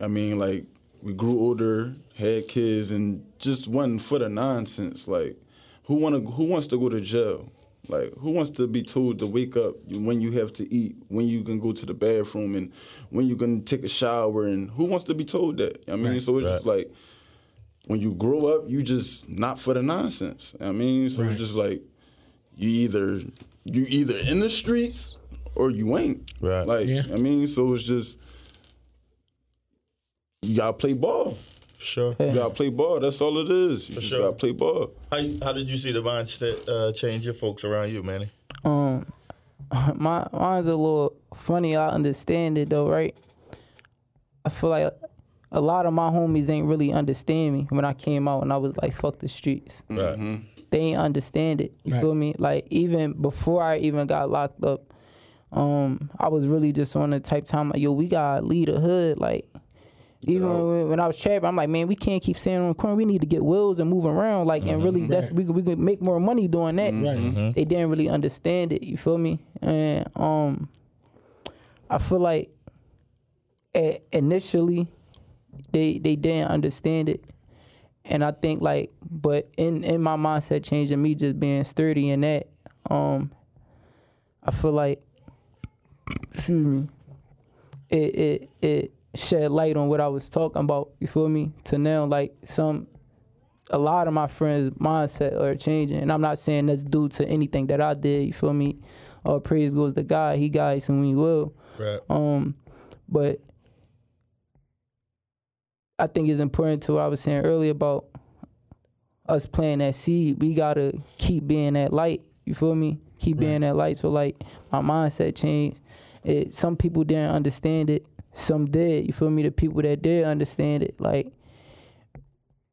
I mean, like we grew older, had kids, and just wasn't for the nonsense. Like, who wanna who wants to go to jail? Like, who wants to be told to wake up when you have to eat, when you can go to the bathroom, and when you can take a shower? And who wants to be told that? I mean, so it's just like when you grow up, you just not for the nonsense. I mean, so Right. it's just like you either you either in the streets or you ain't. Right. Like Yeah. I mean, so it's just you gotta play ball. For sure. You gotta play ball. That's all it is. You just sure. gotta play ball. How how did you see the mindset uh, change your folks around you, Manny? Um, my mine's a little funny. I understand it though, right? I feel like a lot of my homies ain't really understand me when I came out and I was like, "Fuck the streets." Right. They ain't understand it. You Right. feel me? Like even before I even got locked up, um, I was really just on the type time like, "Yo, we gotta lead the hood." Like even when, when I was trapping, I'm like, "Man, we can't keep standing on the corner. We need to get wheels and move around." Like and really, that's we could- we could make more money doing that Right. they didn't really understand it. You feel me? And um, I feel like eh, initially they they didn't understand it, and I think like, but in in my mindset changing, me just being sturdy in that, um, I feel like, excuse me, it it it shed light on what I was talking about. You feel me? To now like some a lot of my friends' mindset are changing, and I'm not saying that's due to anything that I did. You feel me? All praise goes to God. He guides whom He will. Right. Um, but I think it's important to what I was saying earlier about us playing that seed. We gotta keep being that light. You feel me? Keep being that light. So like my mindset changed. It some people didn't understand it. Some did. You feel me? The people that did understand it, like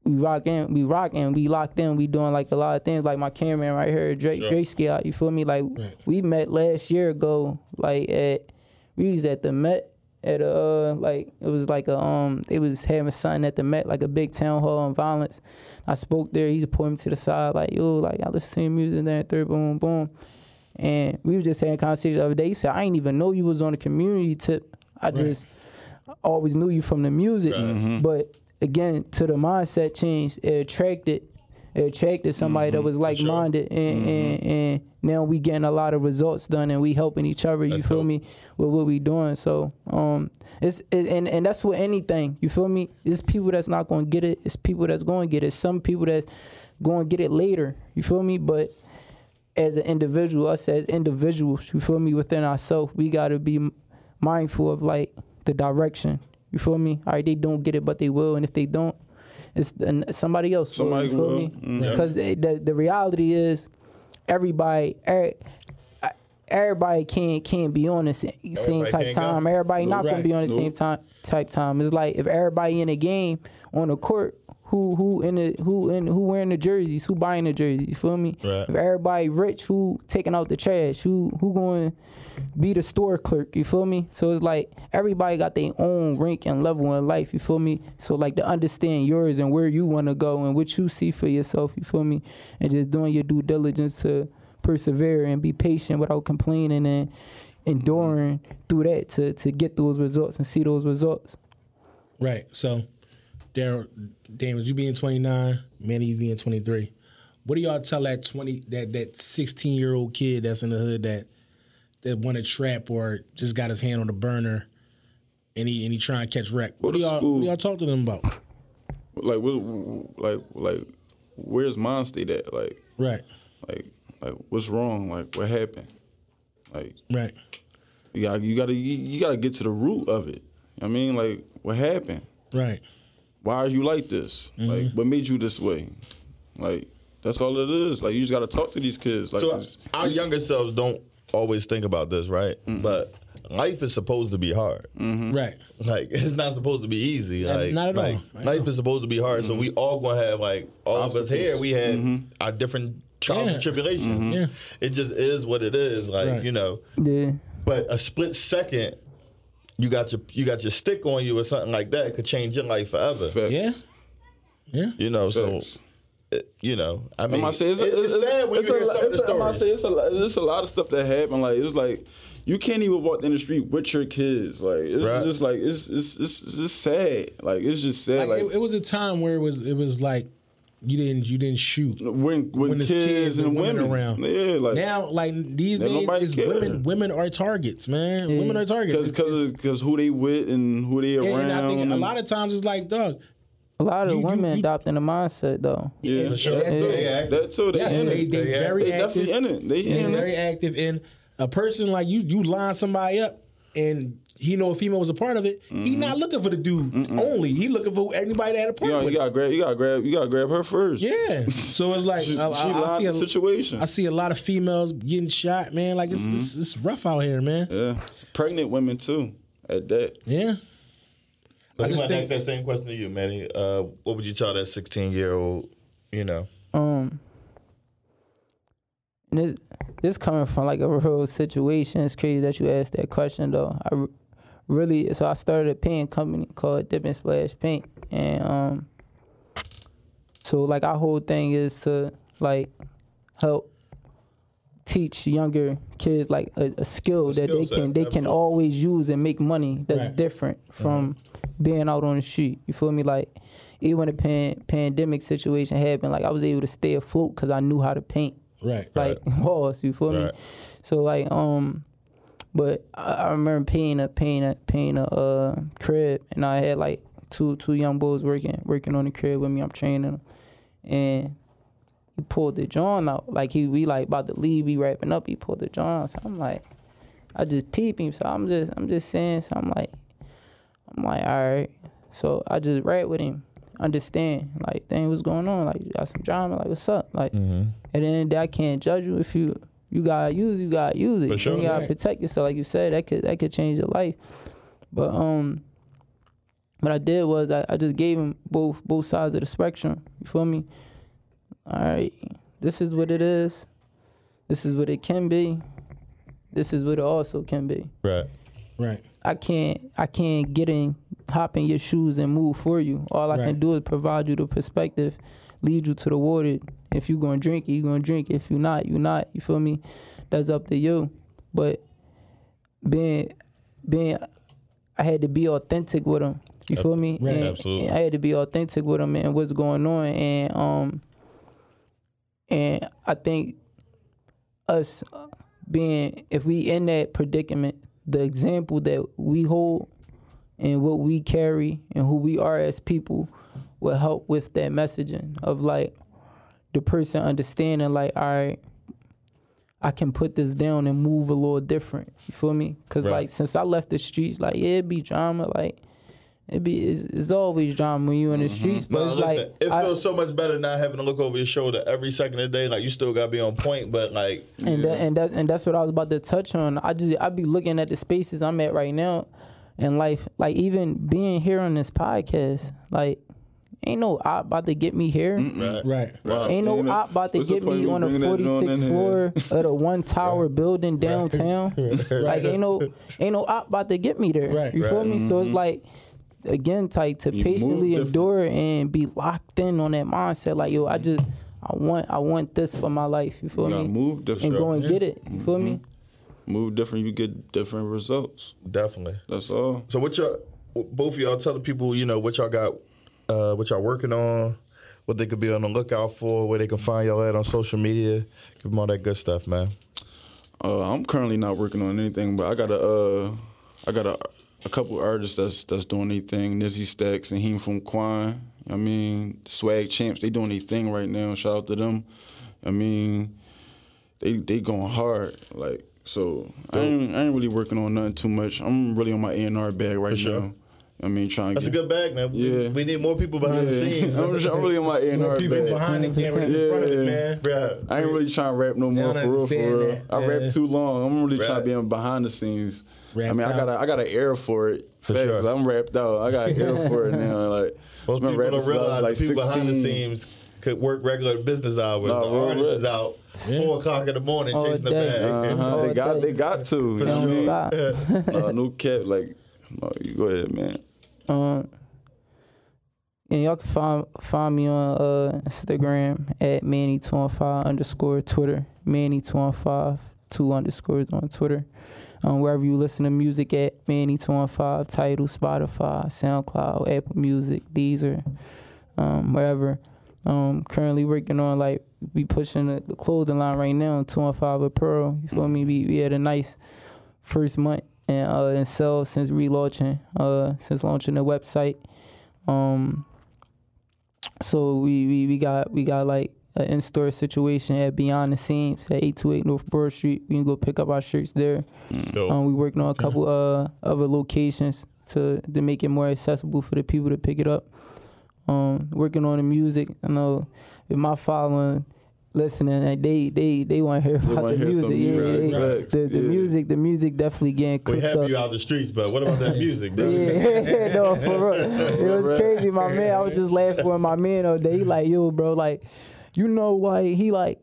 we rocking, we rocking, we locked in, we doing like a lot of things. Like my cameraman right here, Drake, Sure. Drake Scale. You feel me? Like we met last year ago, like at we was at the Met at uh, like it was like a um they was having something at the Met like a big town hall on violence. I spoke there. He pulled me to the side like yo like I listen to your music there third boom boom, and we was just having a conversation the other day. He said I didn't even know you was on a community tip. I just always knew you from the music, but again to the mindset change, it attracted. Attracted somebody that was like minded, and, and and now we getting a lot of results done, and we helping each other. You feel dope. me? with what we doing. So um, it's it, and and that's with anything. You feel me? It's people that's not going to get it. It's people that's going to get it. Some people that's going to get it later. You feel me? But as an individual, us as individuals, you feel me? Within ourselves, we got to be mindful of like the direction. You feel me? All right, they don't get it, but they will, and if they don't, it's and somebody else. Somebody you feel will. me? Mhm. Because the, the the reality is, everybody. er- Everybody can't can't be on the same, same type can't go. time. Everybody not gonna be on the Nope. same time type time. It's like if everybody in the game on the court, who who in the who in who wearing the jerseys, who buying the jerseys, you feel me? Right. If everybody rich, who taking out the trash, who who going be the store clerk, you feel me? So it's like everybody got their own rank and level in life, you feel me? So like to understand yours and where you want to go and what you see for yourself, you feel me? And just doing your due diligence to persevere and be patient without complaining and enduring mm-hmm. through that to to get those results and see those results. Right. So, Daryl, Damon, you being 29, Manny, you being 23. What do y'all tell that 20 that that 16 year old kid that's in the hood that that want to trap or just got his hand on the burner and he and he trying to catch wreck? What Go do y'all school. what do y'all talk to them about? Like what? Like like where's mine state at? Like Right. like like what's wrong? Like what happened? Like Right. you got you gotta you, you gotta get to the root of it. I mean, like what happened? Right. Why are you like this? Like mm-hmm. what made you this way? Like that's all it is. Like you just gotta talk to these kids. Like So our younger selves don't always think about this, right? Mm-hmm. But life is supposed to be hard. Mm-hmm. Right. Like it's not supposed to be easy. Uh, Like not at all. like, I life know. is supposed to be hard. So mm-hmm. we all gonna have like all of us here. We had our different trials Yeah. and tribulations. Yeah. It just is what it is. Like Right. you know. Yeah. But a split second, you got your you got your stick on you or something like that could change your life forever. facts. Yeah. Yeah. You know. So. Facts. it- You know, I mean, I'm about to say it's, a, it's, it's, sad when it's you a, hear some of it's the a, I'm say it's a, lot- it's a lot of stuff that happened. Like it's like you can't even walk in the street with your kids. Like it's Right. just like it's it's it's it's just sad. Like it's just sad. Like, Like, it, it was a time where it was it was like you didn't you didn't shoot. when when, when kids, kids and and women women around. Yeah, like Now, like these days, it's women. Women are targets, man. Yeah. Women mm. are targets. because because who they with and who they and, around. and I think a lot of times it's like, dog. A lot of You- you- women you- adopting the mindset though. yeah, For sure. that too. They act- That too. They Yes, in they it. they They act- very They active. definitely in it. They They in very it. active. And a person like you, you line somebody up, and he know a female was a part of it. He mm-hmm. not looking for the dude only. He looking for anybody that had a part You, know, you gotta grab. You gotta grab. You gotta grab her first. Yeah. So it's like She, I, she I- I see the a, situation. I see a lot of females getting shot, man. Like it's, mm-hmm. it's, it's rough out here, man. yeah, pregnant women too. At that. Yeah. So I I just just think- ask that same question to you, Manny. Uh, what would you tell that 16 year old? You know, Um, and this this coming from like a real situation. It's crazy that you asked that question though. I really so I started a paint company called Dip and Splash Paint, and um, so like our whole thing is to like help teach younger kids like a, a skill a that skill they can they can always use and make money that's Right. different from being out on the street. You feel me? Like even when the pan- pandemic situation happened, like I was able to stay afloat because I knew how to paint Right. like walls. You feel me? So like um, but I, I remember painting a painting a painting a uh, crib, and I had like two two young boys working working on the crib with me. I'm training them, and he pulled the joint out. Like he we like about to leave, we wrapping up, he pulled the joint out. So I'm like, I just peep him. So I'm just I'm just saying, so I'm like, I'm like, all right. So I just rap with him, understand, like, dang, what's going on? Like, you got some drama, like, what's up? Like, Mm-hmm. at the end of the day, I can't judge you if you you gotta use, you gotta use it. Sure. You gotta Right. protect yourself, like you said. That could that could change your life. But um, what I did was I, I just gave him both both sides of the spectrum. You feel me? All right, this is what it is. This is what it can be. This is what it also can be. Right. Right. I can't I can't get in hop in your shoes and move for you. All I Right. can do is provide you the perspective, lead you to the water. If you're gonna drink it, you gonna drink. If you're not, you're not. You feel me? That's up to you. But being being I had to be authentic with him. You feel me? Right. And- Absolutely. and I had to be authentic with him and what's going on and um and I think us being if we in that predicament, the example that we hold and what we carry and who we are as people will help with that messaging of like the person understanding like all right I can put this down and move a little different. You feel me? Cause Right. like since I left the streets, like yeah, it be drama. Like it be it's, it's always drama when you in the streets. But No, it's listen, like it I- feels so much better not having to look over your shoulder every second of the day. Like you still gotta be on point, but like and that, and that's and that's what I was about to touch on. I just I be looking at the spaces I'm at right now in life, like even being here on this podcast, like ain't no op about to get me here. right. Right. Wow. Ain't no You know, op about to get me on the bringing 46th floor of the one tower building downtown. Like ain't no ain't no op about to get me there. Right. You feel Right. me? So it's like again, like to You move patiently endure and be locked in on that mindset. Like yo, I just I want I want this for my life. You feel You me? move and different. go and get it. You feel me? Move different, you get different results. Definitely. That's all. So what y'all both of y'all tell the people, you know, what y'all got uh what y'all working on, what they could be on the lookout for, where they can find y'all at on social media. Give them all that good stuff, man. Uh, I'm currently not working on anything, but I got a, uh, I got a, a couple artists that's that's doing their thing. Nizzy Stacks and him from Quan. I mean, Swag Champs, they doing their thing right now. Shout out to them. I mean, they they going hard. Like so, I ain't, I ain't really working on nothing too much. I'm really on my A and R bag right sure. now. I mean, trying to That's a good bag, man. We- Yeah. We need more people behind the scenes. I'm, I'm really on my A and More R people bag. behind the camera than in front of it, man. Bruh. I ain't really trying to rap no more for real, for real. that, I yeah. rap too long. I'm really trying to be Right. in behind the scenes. I Rapped mean, I got a, I got an air for it. For Facts. sure. I'm rapped out. I got an air for it now. Like Most been people rapping don't since I was realize like the people behind the scenes could work regular business hours. Nah, the real artist is out four o'clock in the morning All chasing the bag. Uh-huh. They got day. they got to. You know Don't what I stop. mean? Uh, no cap. Like, no, you go ahead, man. And y'all can find find me on uh, Instagram at Manny two on five underscore Twitter Manny two on five two underscores on Twitter. Um, wherever you listen to music at Manny two on five, title Spotify, SoundCloud, Apple Music, Deezer, um, wherever. Um, currently working on like we pushing the, clothing line right now. Two on five apparel. You feel me? We we had a nice first month and uh and sales since relaunching uh since launching the website. Um so we we, we got we got like an in-store situation at Beyond the Seams at 828 North Broad Street. We can go pick up our shirts there. Dope. Um, we working on a couple uh other locations to to make it more accessible for the people to pick it up. Um, working on the music. I know with my following listening, and they they they want to hear about the music. Yeah, music, yeah. facts, The, the yeah. music, the music definitely getting we have up. you out the streets, but what about that music? Yeah, no, for real. It was crazy, my man. I was just laughing with my man all day. He like, yo, bro, like, you know, like he like,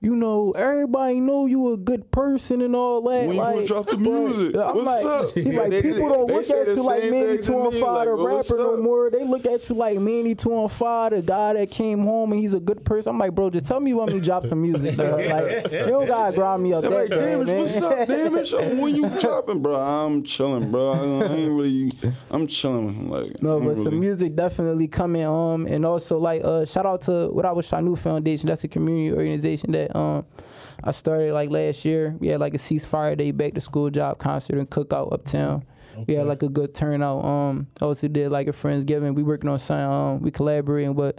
you know, everybody know you a good person and all that. When you like, gonna drop the music? I'm What's like, up? He like, They- people they- don't look at you like same Manny to Two on me, Five, like, the what's rapper, no more. They look at you like Manny Two on Five, the guy that came home and he's a good person. I'm like, bro, just tell me when you drop some music, dog. Like, you don't gotta grind me up They're that like, damage, man. what's up, damage? When you dropping, bro? I'm chilling, bro. I, I ain't really, I'm chilling. Like, No, but really, some music definitely coming. Um, and also like uh, shout out to what I was Shanu Foundation. That's a community organization that um I started like last year. We had like a ceasefire day, back to school job concert and cookout uptown. We had like a good turnout. Um, also did like a friendsgiving. We working on something. Um, we collaborating with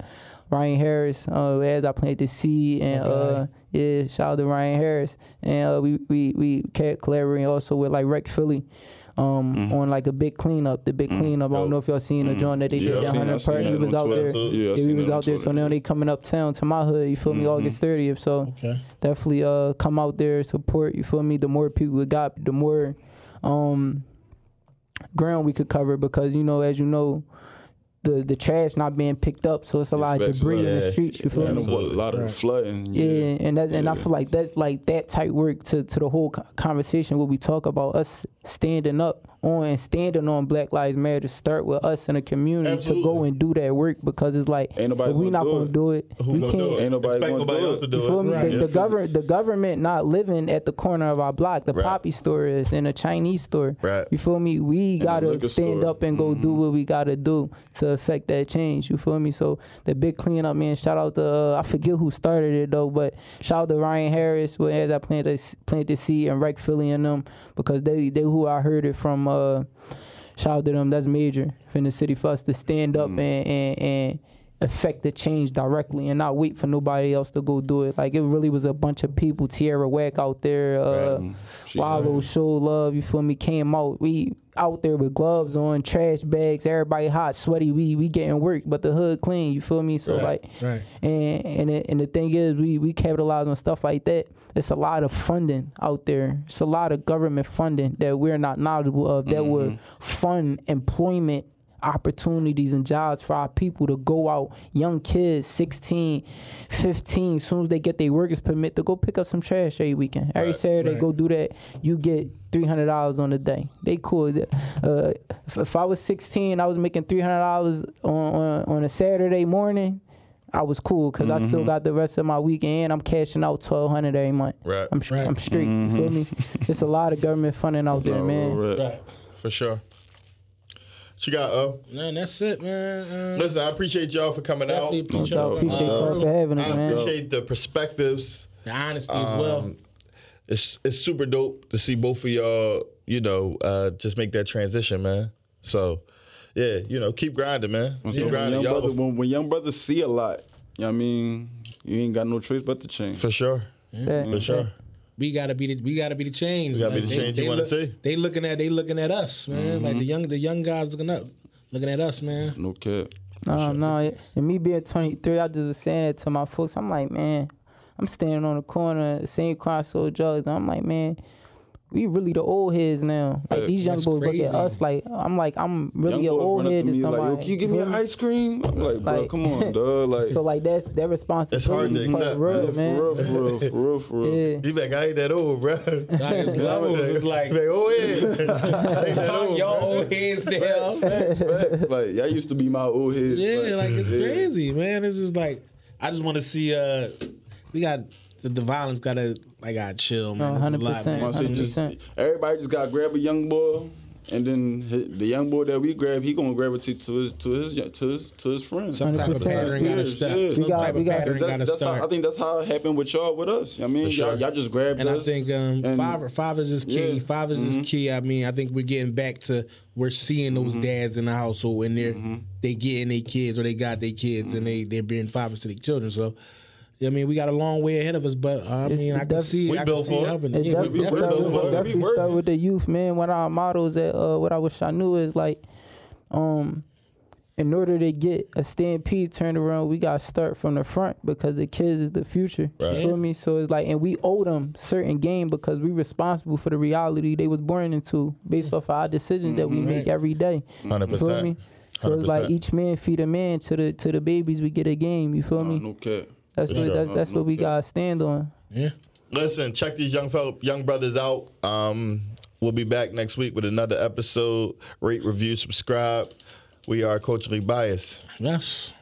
Ryan Harris, uh, as I planted the seed, and uh, yeah, shout out to Ryan Harris, and uh, we we we kept collaborating also with like Rec Philly. Um, Mm-hmm. on like a big cleanup, the big cleanup. I don't know if y'all seen the joint that they. Yeah, did down seen- I Hunting Park. that He was on out there. Twitter. Yeah, Yeah, he was out there. So now they coming uptown to my hood. You feel me? August 30th. So Okay. definitely uh come out there support. You feel me? The more people we got, the more um ground we could cover because you know, as you know. The, the trash not being picked up, so it's a lot of debris in the streets. You feel And me? a lot of the flooding. Yeah, and that's and I feel like that's like that type work to to the whole conversation. where we talk about us standing up on and standing on Black Lives Matter. Start with us in the community to go and do that work because it's like Ain't nobody if we not gonna do it. Who we can't. do it? Ain't nobody Expect gonna nobody do else it. to do You it. feel me? Right. The, the government, the government not living at the corner of our block. The Right. poppy store is in a Chinese store. Right. You feel me? We the gotta stand store. up and go do what we gotta do to affect that change. You feel me? So the big cleanup, man. Shout out to uh, I forget who started it though, but shout out to Ryan Harris. Well, as I planted planted the seed and Rec Philly and them because they they who I heard it from. Uh, shout out to them. That's major in the city for us to stand up and, and and affect the change directly and not wait for nobody else to go do it. Like it really was a bunch of people. Tierra Whack out there. Uh, She- Wallow show love. You feel me? Came out. We out there with gloves on, trash bags. Everybody hot, sweaty. We we getting work, but the hood clean. You feel me? So Right. like, Right. and and it, and the thing is, we we capitalize on stuff like that. It's a lot of funding out there. It's a lot of government funding that we're not knowledgeable of. That would mm-hmm. fund employment opportunities and jobs for our people to go out young kids 16 15 as soon as they get their workers permit to go pick up some trash every weekend every Right, saturday right. go do that you get $300 on the day they cool uh, if, if i was 16 i was making $300 on, on, on a saturday morning I was cool because I still got the rest of my weekend. I'm cashing out twelve hundred every month. Right. I'm sh- Right. I'm straight. You feel me? It's a lot of government funding out there, man. Right. For sure. What you got, oh? Man, that's it, man. Uh, Listen, I appreciate y'all for coming out. definitely appreciate, I appreciate y'all for having us, I man. appreciate the perspectives. the honesty as well. Um, it's it's super dope to see both of y'all, you know, uh, just make that transition, man. So, yeah, you know, keep grinding, man. Keep when, grinding, young y'all. brother, when, when young brothers see a lot, you know what I mean, you ain't got no choice but to change. for sure, Yeah. for sure. We gotta be the we gotta be the change. We gotta be the they- change you they wanna look- see. They looking at they looking at us, man. Like the mm-hmm. young the young guys looking up, looking at us, man. No cap. No, no. And me being 23, I just was saying that to my folks. I'm like, man, I'm standing on the corner, same crime, sold drugs. And I'm like, man, we really the old heads now. Like these young That's boys look at us like I'm like I'm really an old run head to to me like, somebody. Yo, can you give me an ice cream? I'm like, bro, Like- come on, dog. Like, So like that's their responsibility. It's hard to for accept, real, yeah, man. for real, for real, for real, for real. Yeah. You like, I ain't that old, bro. Like it's levels. It's like like, oh yeah, I ain't that old. y'all old heads now. Facts, facts. Like, y'all used to be my old head. Yeah, like it's yeah. crazy, man. It's just like I just want to see. uh We got the, the violence. Gotta like, gotta chill, man. No, This is a lot, 100%. man. My shit just 100%. everybody just got to grab a young boy, and then hit- the young boy that we grab, he gonna gravitate to his to his to his to his friends. Some type of pattern gotta Yeah, start. yeah. Some got- type of pattern That's, gotta that's how, start. I think that's how it happened with y'all with us. I mean, sure. y'all, y'all just grabbed And I think um, and- father, fathers is key. Yeah. Mm-hmm. Fathers is key. I mean, I think we're getting back to we're seeing those Mm-hmm. dads in the household and they're they getting their kids or they got their kids and Mm-hmm. they they're being fathers to their children. So. I mean, we got a long way ahead of us, but uh, I It's- mean, I it can def- see, We I can see for it. helping. It Yeah, def- we it definitely definitely, built for definitely start with the youth, man. One of our mottos at uh, what I wish I knew is like, um, in order to get a stampede turned around, we got to start from the front because the kids is the future. Right. You feel me? So it's like, and we owe them certain game because we responsible for the reality they was born into based off of our decisions that we make every day. Hundred You feel me? percent. So it's like each man feed a man to the to the babies we get a game. You feel Nah, me? no cap. That's For what sure. that's that's what we gotta stand on. Yeah. Listen, check these young fellow, young brothers out. Um, we'll be back next week with another episode. Rate, review, subscribe. We are culturally biased. Yes.